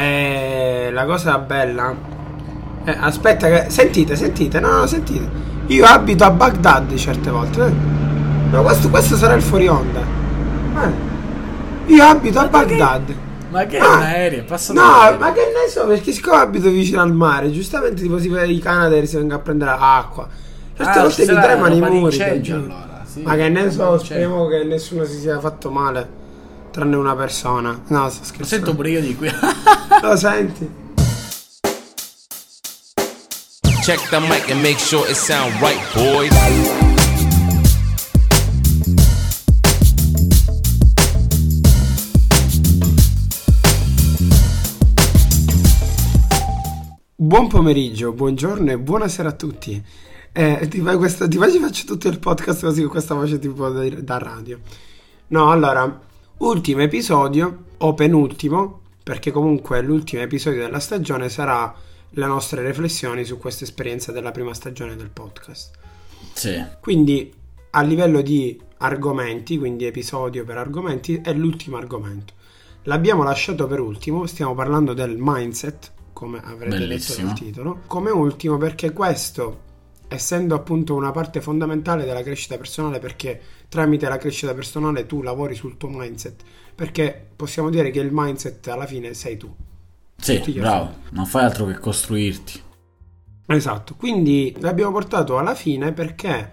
Eh, la cosa bella. Eh, aspetta, che... sentite, sentite, no, no, sentite. Io abito a Baghdad certe volte. Eh. No, questo, questo sarà il fuori onda. Eh. Io abito a Baghdad. Ma che Ah, è un aereo? Passa No, ma che ne so, perché siccome abito vicino al mare, giustamente tipo si i Canadair si vengono a prendere acqua. Certe Ah, volte mi tremano i muri. giuro. allora. Sì, Ma che ne roba so, speriamo che nessuno si sia fatto male. Tranne una persona. No, sto Lo scherzando. sento pure io di qui. Lo senti? Check the mic and make sure it sound right, boys. Buon pomeriggio, buongiorno e buonasera a tutti. Eh, ti, questa, ti faccio, faccio tutto il podcast così con questa voce tipo da, da radio. No, allora, ultimo episodio o penultimo, perché comunque l'ultimo episodio della stagione sarà le nostre riflessioni su questa esperienza della prima stagione del podcast. sì. Quindi a livello di argomenti, quindi episodio per argomenti, è l'ultimo argomento. L'abbiamo lasciato per ultimo, stiamo parlando del mindset, come avrete Bellissimo. letto dal titolo, come ultimo perché questo, essendo appunto una parte fondamentale della crescita personale, perché tramite la crescita personale tu lavori sul tuo mindset, perché possiamo dire che il mindset alla fine sei tu. Sì, bravo. Non fai altro che costruirti. Esatto, quindi l'abbiamo portato alla fine perché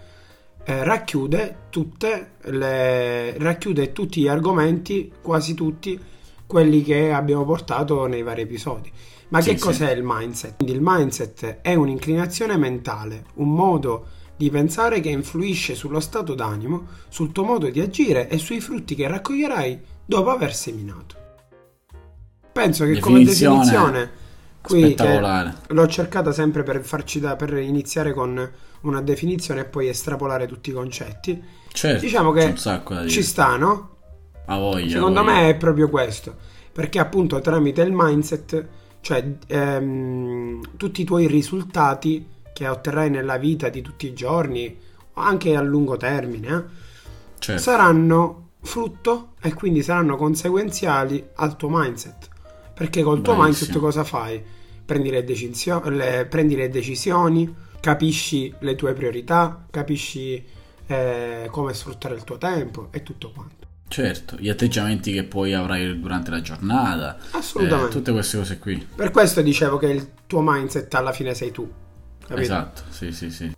eh, racchiude tutte le racchiude tutti gli argomenti, quasi tutti quelli che abbiamo portato nei vari episodi. Ma Sì, che sì. cos'è il mindset? Quindi il mindset è un'inclinazione mentale, un modo di pensare che influisce sullo stato d'animo, sul tuo modo di agire e sui frutti che raccoglierai dopo aver seminato. Penso che come Definizione definizione qui. L'ho cercata sempre per farci da, per iniziare con una definizione e poi estrapolare tutti i concetti. Certo. Diciamo che ci sta, no? A voglia. Secondo voglia. me è proprio questo. Perché appunto tramite il mindset, cioè ehm, tutti i tuoi risultati che otterrai nella vita di tutti i giorni, anche a lungo termine, eh, Certo. saranno frutto e quindi saranno conseguenziali al tuo mindset. Perché col tuo Bravissimo. mindset cosa fai? Prendi le, decisio- le- prendi le decisioni, capisci le tue priorità, capisci eh, come sfruttare il tuo tempo e tutto quanto. Certo, gli atteggiamenti che poi avrai durante la giornata. Assolutamente. eh, tutte queste cose qui. Per questo dicevo che il tuo mindset alla fine sei tu. Capito? Esatto, sì, sì, sì.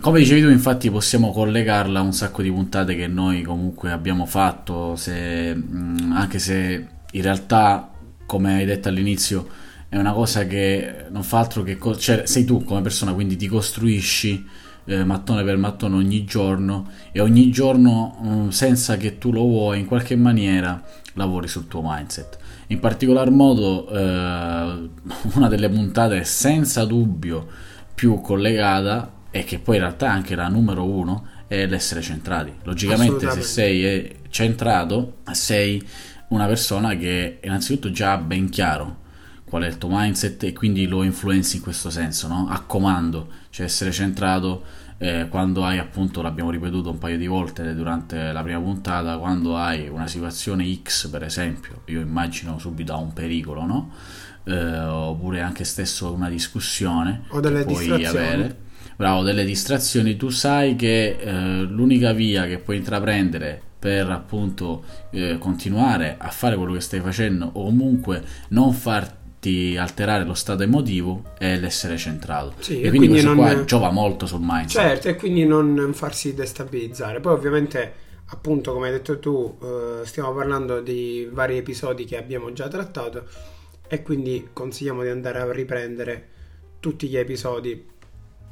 Come dicevi tu, infatti, possiamo collegarla a un sacco di puntate che noi comunque abbiamo fatto, se- mh, anche se in realtà, come hai detto all'inizio, è una cosa che non fa altro che... co- cioè, sei tu come persona, quindi ti costruisci eh, mattone per mattone ogni giorno e ogni giorno, mh, senza che tu lo vuoi, in qualche maniera lavori sul tuo mindset. In particolar modo, eh, una delle puntate senza dubbio più collegata e che poi in realtà è anche la numero uno è l'essere centrati. Logicamente, se sei eh, centrato, sei una persona che innanzitutto già ha ben chiaro qual è il tuo mindset e quindi lo influenzi in questo senso, no? A comando, cioè essere centrato eh, quando hai appunto, l'abbiamo ripetuto un paio di volte durante la prima puntata, quando hai una situazione X per esempio, io immagino subito a un pericolo, no? Eh, oppure anche stesso una discussione O delle puoi distrazioni. avere. Bravo, delle distrazioni, tu sai che eh, l'unica via che puoi intraprendere per appunto eh, continuare a fare quello che stai facendo o comunque non farti alterare lo stato emotivo è l'essere centrato. Sì, e e quindi, quindi questo non- qua giova molto sul mindset. Certo, e quindi non farsi destabilizzare. Poi ovviamente, appunto, come hai detto tu, eh, stiamo parlando di vari episodi che abbiamo già trattato e quindi consigliamo di andare a riprendere tutti gli episodi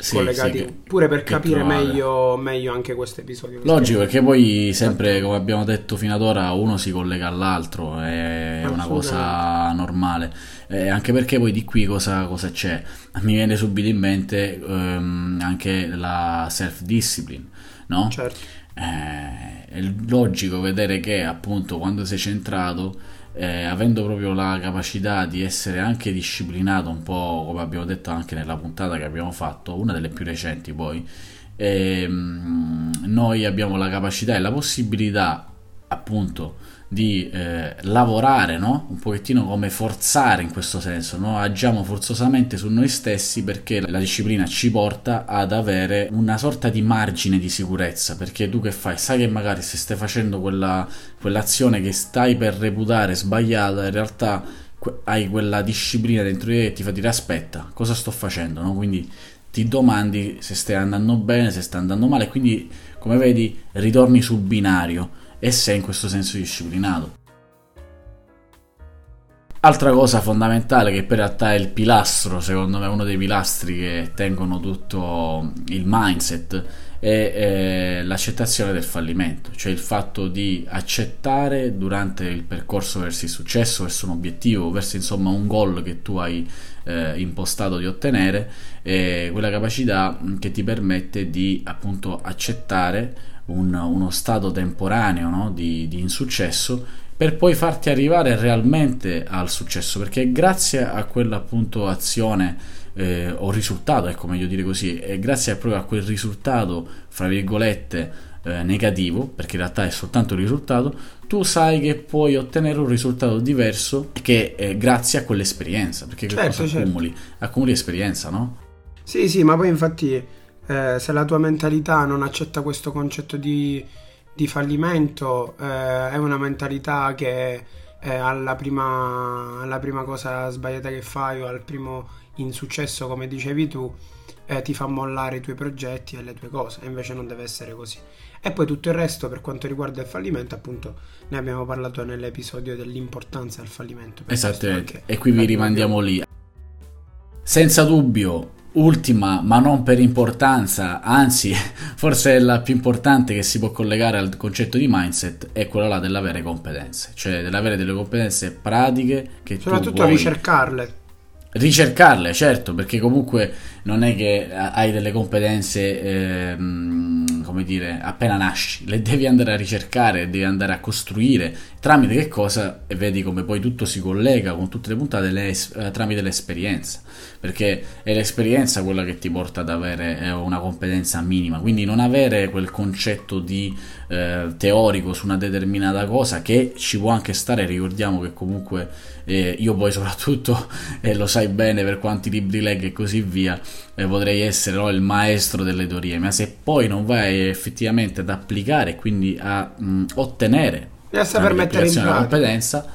Sì, collegati sì, che- pure per capire meglio, meglio anche questo episodio. Logico, perché poi sempre come abbiamo detto fino ad ora uno si collega all'altro, è una cosa normale. Eh, anche perché poi di qui cosa, cosa c'è? Mi viene subito in mente ehm, anche la self-discipline, no? Certo. Eh, è logico vedere che appunto quando sei centrato, eh, avendo proprio la capacità di essere anche disciplinato, un po' come abbiamo detto anche nella puntata che abbiamo fatto, una delle più recenti poi, ehm, noi abbiamo la capacità e la possibilità appunto di eh, lavorare, no? un pochettino come forzare in questo senso, no? agiamo forzosamente su noi stessi perché la disciplina ci porta ad avere una sorta di margine di sicurezza, perché tu che fai? Sai che magari se stai facendo quella, quell'azione che stai per reputare sbagliata, in realtà hai quella disciplina dentro di te che ti fa dire aspetta, cosa sto facendo? No? Quindi ti domandi se stai andando bene, se stai andando male, quindi come vedi ritorni sul binario e sei in questo senso disciplinato. Altra cosa fondamentale che per realtà è il pilastro, secondo me uno dei pilastri che tengono tutto il mindset, è, è l'accettazione del fallimento, cioè il fatto di accettare durante il percorso verso il successo, verso un obiettivo, verso insomma un goal che tu hai eh, impostato di ottenere, quella capacità che ti permette di appunto accettare un, uno stato temporaneo no? di, di insuccesso per poi farti arrivare realmente al successo perché grazie a quella appunto azione eh, o risultato ecco meglio dire così e grazie proprio a quel risultato fra virgolette eh, negativo perché in realtà è soltanto il risultato tu sai che puoi ottenere un risultato diverso che è grazie a quell'esperienza perché certo, cosa certo. accumuli? accumuli esperienza no? sì sì ma poi infatti eh, se la tua mentalità non accetta questo concetto di, di fallimento, eh, è una mentalità che eh, alla, prima, alla, prima, cosa sbagliata che fai o al primo insuccesso, come dicevi tu, eh, ti fa mollare i tuoi progetti e le tue cose, e invece non deve essere così. E poi tutto il resto per quanto riguarda il fallimento, appunto, ne abbiamo parlato nell'episodio dell'importanza del fallimento. Esatto, e qui vi rimandiamo lì. Senza dubbio, Ultima, ma non per importanza, anzi, forse è la più importante che si può collegare al concetto di mindset, è quella là dell'avere competenze, cioè dell'avere delle competenze pratiche che Soprattutto ricercarle. Ricercarle, certo, perché comunque non è che hai delle competenze, ehm, come dire, appena nasci, le devi andare a ricercare, devi andare a costruire tramite che cosa, e vedi come poi tutto si collega con tutte le puntate, le, eh, tramite l'esperienza. Perché è l'esperienza quella che ti porta ad avere eh, una competenza minima, quindi non avere quel concetto di eh, teorico su una determinata cosa che ci può anche stare, ricordiamo che comunque eh, io poi soprattutto, e lo sai bene per quanti libri leggo e così via, eh, potrei essere no, il maestro delle teorie, ma se poi non vai effettivamente ad applicare, quindi a mh, ottenere e a saper mettere in pratica. competenza,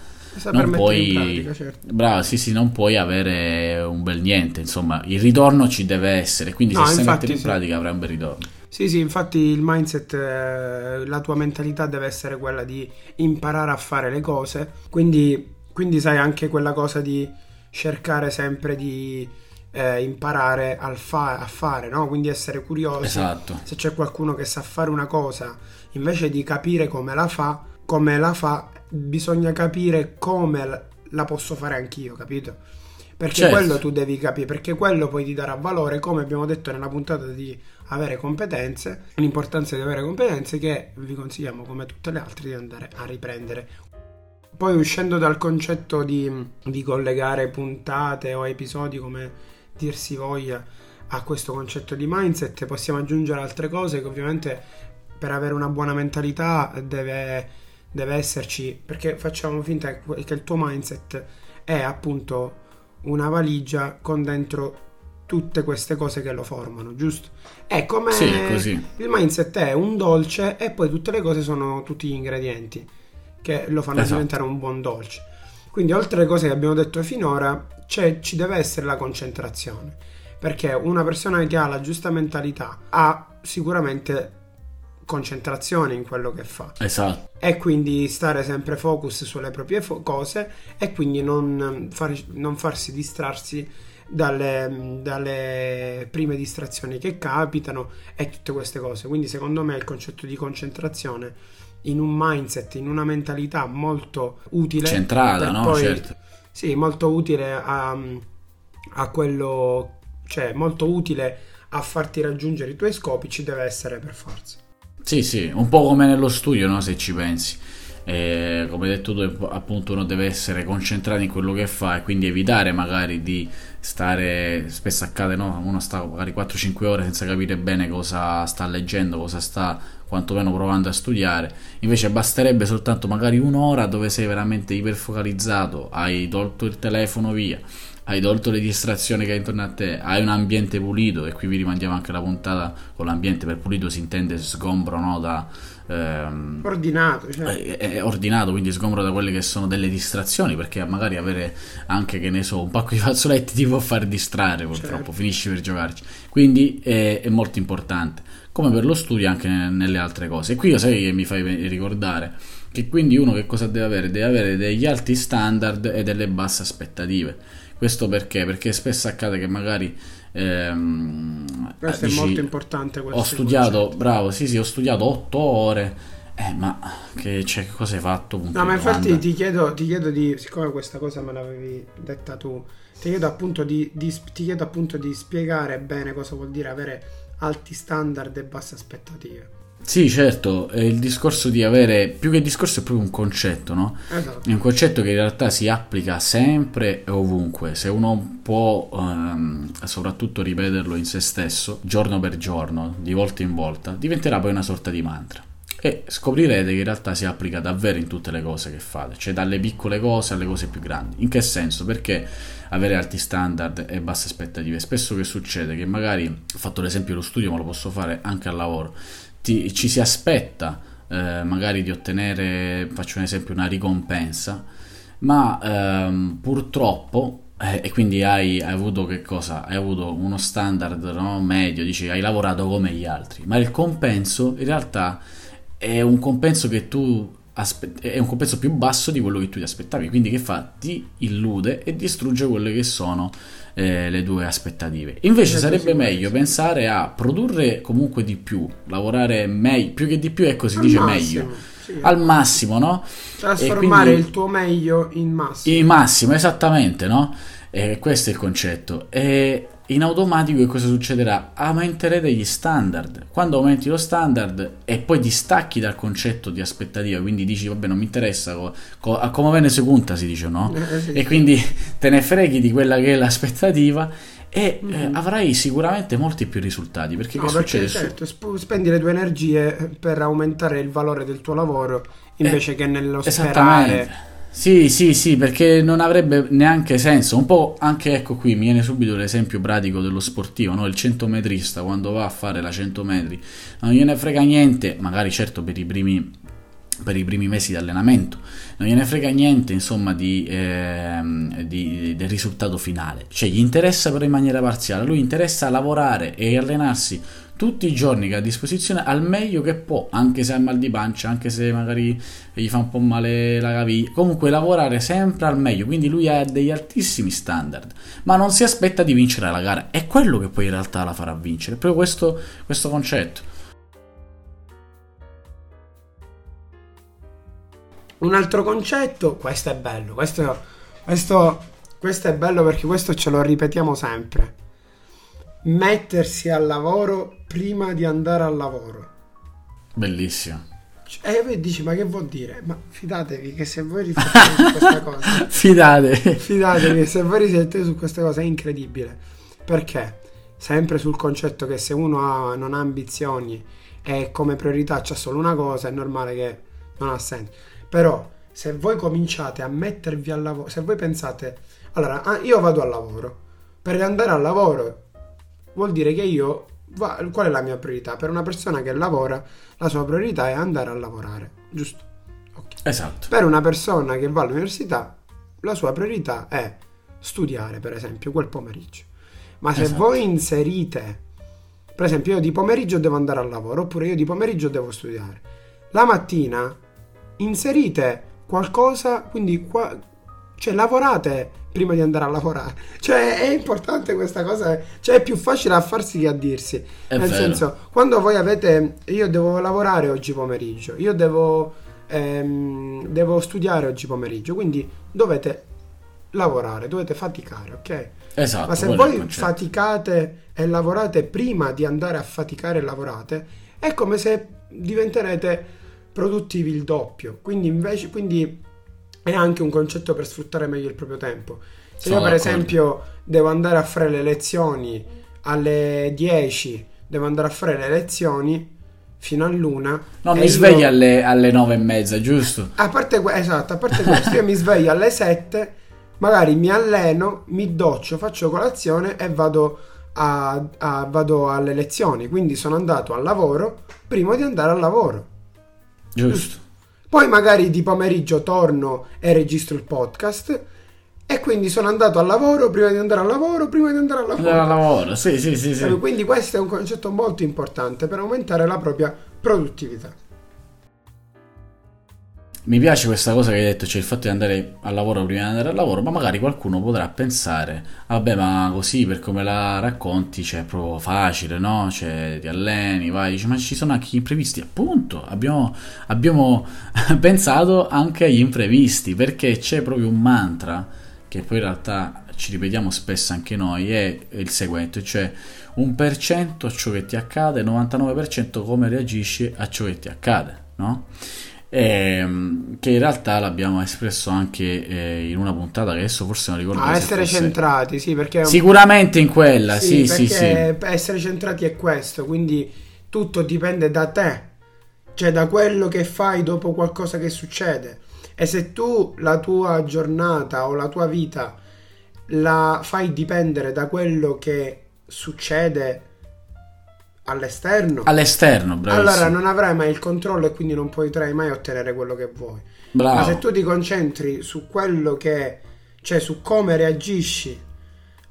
non puoi, pratica, certo. bravo, sì, sì, non puoi avere un bel niente. Insomma, il ritorno ci deve essere. Quindi, no, se sai mettere in sì. pratica, avrai un bel ritorno. Sì, sì, infatti il mindset, eh, la tua mentalità deve essere quella di imparare a fare le cose. Quindi, quindi sai anche quella cosa di cercare sempre di eh, imparare fa- a fare, no? Quindi essere curiosi. Esatto. Se c'è qualcuno che sa fare una cosa, invece di capire come la fa, come la fa, bisogna capire come la posso fare anch'io, capito? Perché certo. quello tu devi capire, perché quello poi ti darà valore, come abbiamo detto nella puntata di avere competenze, l'importanza di avere competenze che vi consigliamo come tutte le altre di andare a riprendere. Poi uscendo dal concetto di, di collegare puntate o episodi come dir si voglia a questo concetto di mindset, possiamo aggiungere altre cose che ovviamente per avere una buona mentalità deve deve esserci, perché facciamo finta che il tuo mindset è appunto una valigia con dentro tutte queste cose che lo formano, giusto? È come sì, il mindset è un dolce e poi tutte le cose sono tutti gli ingredienti che lo fanno esatto. diventare un buon dolce. Quindi oltre alle cose che abbiamo detto finora, ci deve essere la concentrazione, perché una persona che ha la giusta mentalità ha sicuramente concentrazione in quello che fa. Esatto. E quindi stare sempre focus sulle proprie fo- cose e quindi non, far, non farsi distrarsi dalle, dalle, prime distrazioni che capitano e tutte queste cose. Quindi secondo me il concetto di concentrazione in un mindset, in una mentalità molto utile. Centrata, no? Poi, certo. Sì, molto utile a, a quello, cioè molto utile a farti raggiungere i tuoi scopi ci deve essere per forza. Sì, sì, un po' come nello studio, no? Se ci pensi. Eh, come detto tu, appunto uno deve essere concentrato in quello che fa e quindi evitare magari di stare, spesso accade, no? Uno sta magari 4-5 ore senza capire bene cosa sta leggendo, cosa sta quantomeno provando a studiare, invece basterebbe soltanto magari un'ora dove sei veramente iperfocalizzato, hai tolto il telefono via, hai tolto le distrazioni che hai intorno a te, hai un ambiente pulito e qui vi rimandiamo anche la puntata con l'ambiente per pulito si intende sgombro no, da... Ehm, ordinato, cioè. è, è ordinato, quindi sgombro da quelle che sono delle distrazioni, perché magari avere anche, che ne so, un pacco di fazzoletti ti può far distrarre purtroppo, certo. finisci per giocarci. Quindi è, è molto importante, come per lo studio anche nelle altre cose. E qui io sai che mi fai ricordare che quindi uno che cosa deve avere? Deve avere degli alti standard e delle basse aspettative questo perché? Perché spesso accade che magari... Ehm, questo dici, è molto importante. Ho studiato, concetto. bravo, sì sì, ho studiato otto ore. Eh, ma che, cioè, che cosa hai fatto? No, ma infatti ti chiedo, ti chiedo di, siccome questa cosa me l'avevi detta tu, ti chiedo appunto di, di, ti chiedo appunto di spiegare bene cosa vuol dire avere alti standard e basse aspettative. Sì, certo, è il discorso di avere, più che discorso è proprio un concetto, no? Esatto. È un concetto che in realtà si applica sempre e ovunque, se uno può ehm, soprattutto ripeterlo in se stesso, giorno per giorno, di volta in volta, diventerà poi una sorta di mantra. E scoprirete che in realtà si applica davvero in tutte le cose che fate, cioè dalle piccole cose alle cose più grandi. In che senso? Perché avere alti standard e basse aspettative? Spesso che succede che magari, ho fatto l'esempio dello studio, ma lo posso fare anche al lavoro, ti, ci si aspetta eh, magari di ottenere, faccio un esempio, una ricompensa, ma ehm, purtroppo eh, e quindi hai, hai, avuto che cosa? Hai avuto uno standard no, medio, dici hai lavorato come gli altri, ma il compenso in realtà è un compenso che tu aspe- è un compenso più basso di quello che tu ti aspettavi, quindi che fa? Ti illude e distrugge quelle che sono eh, le tue aspettative. Invece sarebbe meglio pensare a produrre comunque di più, lavorare meglio, più che di più, ecco si Al dice massimo. meglio. Sì. Al massimo, no? Trasformare quindi, il tuo meglio in massimo. In massimo, esattamente, no? E questo è il concetto. E in automatico che cosa succederà? Aumenterete gli standard. Quando aumenti lo standard e poi distacchi dal concetto di aspettativa, quindi dici vabbè non mi interessa, co- co- a come venne secunta si dice no? Eh, e quindi te ne freghi di quella che è l'aspettativa e mm-hmm. eh, avrai sicuramente molti più risultati perché, no, perché certo, sp- spendi le tue energie per aumentare il valore del tuo lavoro invece eh, che nello sperare sì, sì, sì, perché non avrebbe neanche senso. Un po' anche ecco qui mi viene subito l'esempio pratico dello sportivo, no? il centometrista quando va a fare la 100 metri non gliene frega niente, magari certo per i primi, per i primi mesi di allenamento, non gliene frega niente insomma di, eh, di, del risultato finale, cioè gli interessa però in maniera parziale, lui interessa lavorare e allenarsi tutti i giorni che ha a disposizione al meglio che può, anche se ha mal di pancia, anche se magari gli fa un po' male la caviglia, comunque lavorare sempre al meglio, quindi lui ha degli altissimi standard, ma non si aspetta di vincere la gara, è quello che poi in realtà la farà vincere, proprio questo, questo concetto. Un altro concetto, questo è bello, questo, questo, questo è bello perché questo ce lo ripetiamo sempre mettersi al lavoro prima di andare al lavoro. Bellissimo. Cioè, e poi dici, ma che vuol dire? Ma fidatevi che se voi riflettete su questa cosa... Fidatevi. Fidatevi che se voi riflettete su questa cosa è incredibile. Perché? Sempre sul concetto che se uno ha, non ha ambizioni e come priorità c'è solo una cosa, è normale che non ha senso. Però, se voi cominciate a mettervi al lavoro, se voi pensate, allora, ah, io vado al lavoro, per andare al lavoro vuol dire che io qual è la mia priorità? Per una persona che lavora, la sua priorità è andare a lavorare, giusto? Okay. Esatto. Per una persona che va all'università, la sua priorità è studiare, per esempio, quel pomeriggio. Ma se esatto. voi inserite, per esempio, io di pomeriggio devo andare al lavoro, oppure io di pomeriggio devo studiare. La mattina inserite qualcosa, quindi qua, cioè lavorate prima di andare a lavorare. Cioè è importante questa cosa, cioè è più facile a farsi che a dirsi. È Nel vero. senso, quando voi avete, io devo lavorare oggi pomeriggio, io devo, ehm, devo studiare oggi pomeriggio, quindi dovete lavorare, dovete faticare, ok? Esatto. Ma se voi faticate e lavorate prima di andare a faticare e lavorate, è come se diventerete produttivi il doppio. Quindi invece quindi è anche un concetto per sfruttare meglio il proprio tempo. Se Sono io per d'accordo. esempio devo andare a fare le lezioni alle 10, devo andare a fare le lezioni fino all'una. No, e mi io- svegli alle, alle nove e mezza, giusto? A parte, que- esatto, a parte questo, io mi sveglio alle 7, magari mi alleno, mi doccio, faccio colazione e vado, a- a- vado alle lezioni. Quindi sono andato al lavoro prima di andare al lavoro. Giusto. Poi magari di pomeriggio torno e registro il podcast. E quindi sono andato al lavoro prima di andare al lavoro, prima di andare al lavoro. Andare al lavoro, sì, sì, sì, sì. Quindi questo è un concetto molto importante per aumentare la propria produttività. Mi piace questa cosa che hai detto, cioè il fatto di andare al lavoro prima di andare al lavoro, ma magari qualcuno potrà pensare, vabbè, ma così per come la racconti, cioè, è proprio facile, no? Cioè, ti alleni, vai, dici, ma ci sono anche gli imprevisti. Appunto, abbiamo, abbiamo pensato anche agli imprevisti, perché c'è proprio un mantra, che poi in realtà ci ripetiamo spesso anche noi, è il seguente, cioè un per cento ciò che ti accade, 99% come reagisci a ciò che ti accade, no? Ehm, che in realtà l'abbiamo espresso anche eh, in una puntata che adesso forse non ricordo A se essere fosse- centrati, sì, perché... Sicuramente in quella, sì, sì, sì. perché essere centrati è questo, quindi tutto dipende da te, cioè da quello che fai dopo qualcosa che succede. E se tu la tua giornata o la tua vita la fai dipendere da quello che succede all'esterno, All'esterno, bravissimo. allora non avrai mai il controllo e quindi non potrai mai ottenere quello che vuoi. Bravo. Ma se tu ti concentri su quello che, cioè su come reagisci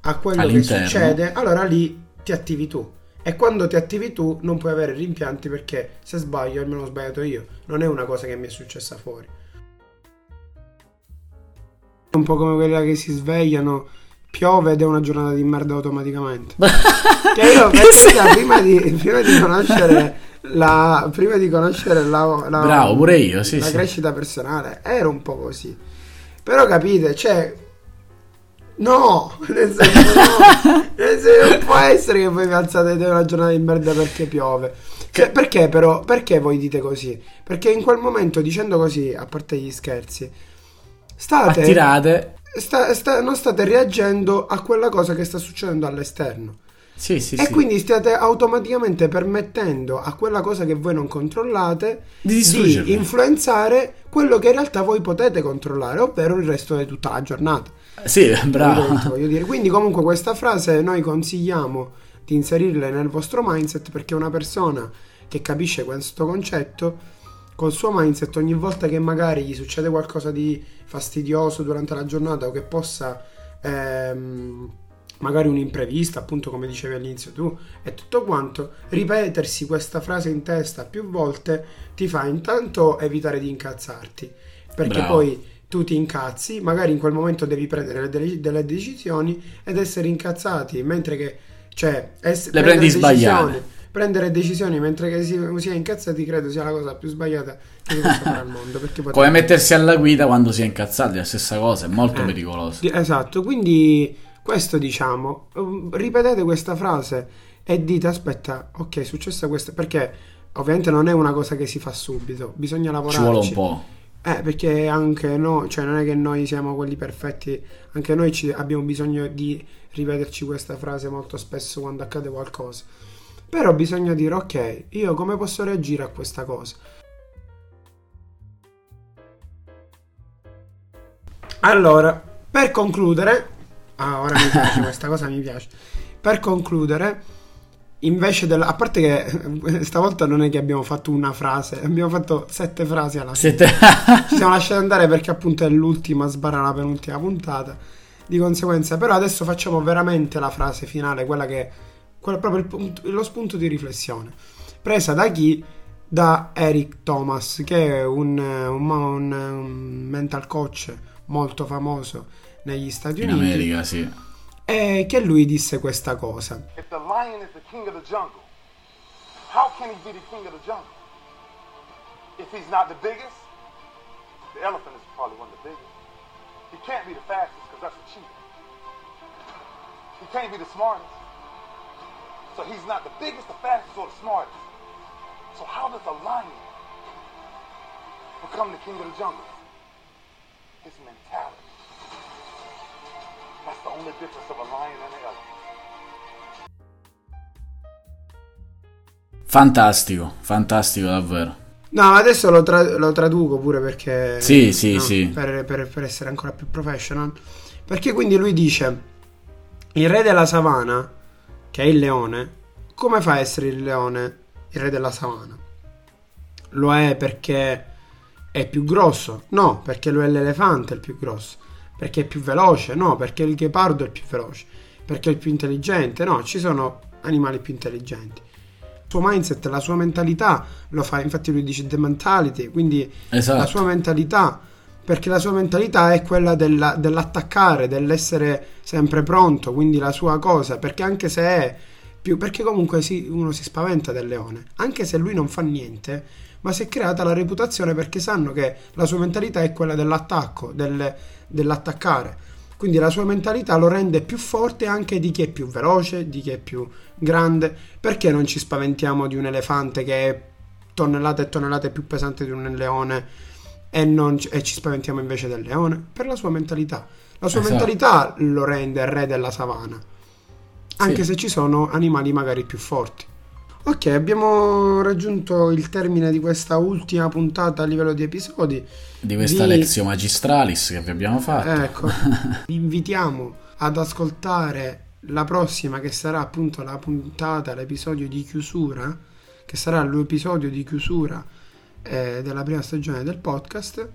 a quello che succede, allora lì ti attivi tu. E quando ti attivi tu non puoi avere rimpianti perché se sbaglio almeno ho sbagliato io. Non è una cosa che mi è successa fuori. È un po' come quella che si svegliano, piove ed è una giornata di merda automaticamente. Che io penso che prima di, prima di conoscere la prima di conoscere la, la- Bravo, pure io, sì, la sì. crescita personale ero un po' così. Però capite, cioè No, nel senso no, nel senso non può essere che voi vi alzate ed è una giornata di merda perché piove. Cioè, perché però, perché voi dite così? Perché in quel momento dicendo così, a parte gli scherzi, state Attirate. Sta- sta- non state reagendo a quella cosa che sta succedendo all'esterno. Sì, sì, e sì. quindi state automaticamente permettendo a quella cosa che voi non controllate Di distruggerla. influenzare quello che in realtà voi potete controllare, ovvero il resto di tutta la giornata. Sì, bravo. voglio dire? Quindi comunque questa frase noi consigliamo di inserirla nel vostro mindset perché una persona che capisce questo concetto col suo mindset ogni volta che magari gli succede qualcosa di fastidioso durante la giornata o che possa ehm, magari un imprevisto appunto come dicevi all'inizio tu e tutto quanto ripetersi questa frase in testa più volte ti fa intanto evitare di incazzarti perché Bravo. poi tu ti incazzi, magari in quel momento devi prendere delle, delle decisioni ed essere incazzati, mentre che, cioè, ess- Le prendi sbagliate. Prendere decisioni mentre che si, si è incazzati credo sia la cosa più sbagliata che si possa fare al mondo. Potete- Come mettersi alla guida quando si è incazzati, è la stessa cosa, è molto Eh. pericoloso. Esatto, quindi questo diciamo, um, ripetete questa frase e dite aspetta, ok, è successa questa, perché ovviamente non è una cosa che si fa subito, bisogna Ci lavorarci. vuole un po'. Eh, perché anche noi, cioè non è che noi siamo quelli perfetti, anche noi ci- abbiamo bisogno di ripeterci questa frase molto spesso quando accade qualcosa. Però bisogna dire, ok, io come posso reagire a questa cosa? Allora, per concludere, ah, ora mi piace questa cosa, mi piace. Per concludere, invece della, a parte che stavolta non è che abbiamo fatto una frase, abbiamo fatto sette frasi alla fine. Siete... Ci siamo lasciati andare perché appunto è l'ultima sbarra la penultima puntata. Di conseguenza, però adesso facciamo veramente la frase finale, quella che quella proprio il punto- lo spunto di riflessione. Presa da chi? Da Eric Thomas, che è un, un- un- un mental coach molto famoso negli Stati In Uniti. America, sì. E che lui disse questa cosa. If the lion is the king of the jungle, how can he be the king of the jungle? If he's not the biggest, the elephant is probably one of the biggest. He can't be the fastest because that's a cheetah. He can't be the smartest. So he's not the biggest, the fastest, or the smartest. So how does a lion become the king of the jungle? His mentality. That's the only difference of a lion and an elephant. Fantastico, fantastico davvero. No, adesso lo, tra- lo traduco pure perché... Sì, sì, no, sì. Per, per- per essere ancora più professional. Perché quindi lui dice, il re della savana, che è il leone, come fa a essere il leone il re della savana? Lo è perché è più grosso? No, perché lo è l'elefante il più grosso. Perché è più veloce? No, perché il ghepardo è il più veloce. Perché è il più intelligente? No, ci sono animali più intelligenti suo mindset, la sua mentalità lo fa, infatti lui dice the mentality, quindi Esatto. la sua mentalità, perché la sua mentalità è quella della- dell'attaccare, dell'essere sempre pronto, quindi la sua cosa, perché anche se è più, perché comunque si- uno si spaventa del leone, anche se lui non fa niente, ma si è creata la reputazione perché sanno che la sua mentalità è quella dell'attacco, del- dell'attaccare. Quindi la sua mentalità lo rende più forte anche di chi è più veloce, di chi è più grande. Perché non ci spaventiamo di un elefante che è tonnellate e tonnellate più pesante di un leone e, non ci, e ci spaventiamo invece del leone? Per la sua mentalità. La sua Esatto. mentalità lo rende re della savana. Anche Sì. se ci sono animali magari più forti. Ok, abbiamo raggiunto il termine di questa ultima puntata a livello di episodi. Di questa Vi- Lexio Magistralis che vi abbiamo fatto. Ecco, vi invitiamo ad ascoltare la prossima che sarà appunto la puntata, l'episodio di chiusura, che sarà l'episodio di chiusura eh, della prima stagione del podcast.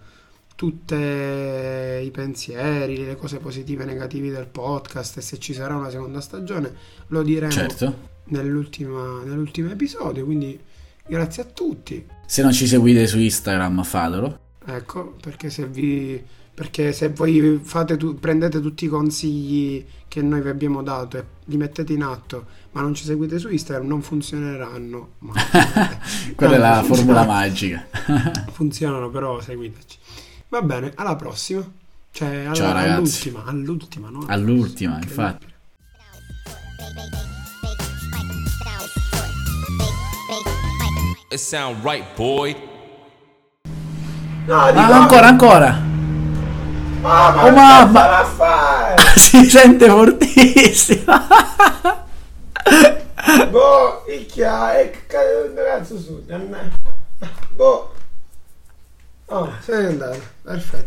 Tutti i pensieri, le cose positive e negative del podcast e se ci sarà una seconda stagione lo diremo Certo. nell'ultima- nell'ultimo episodio. Quindi grazie a tutti. Se non ci seguite su Instagram, fatelo. Ecco, perché se vi perché se voi fate tu- prendete tutti i consigli che noi vi abbiamo dato e li mettete in atto, ma non ci seguite su Instagram, non funzioneranno. Ma Quella è la formula magica. Funzionano, però seguiteci. Va bene, alla prossima. Cioè, alla- Ciao, ragazzi. all'ultima, all'ultima, no? All'ultima, Incredibile. infatti. It sound right, boy. No, Ah, ancora, ancora. Mamma, Oh, mamma. si sente fortissimo. Boh, icchia, e che cazzo su? Boh. Oh, sei andato, perfetto.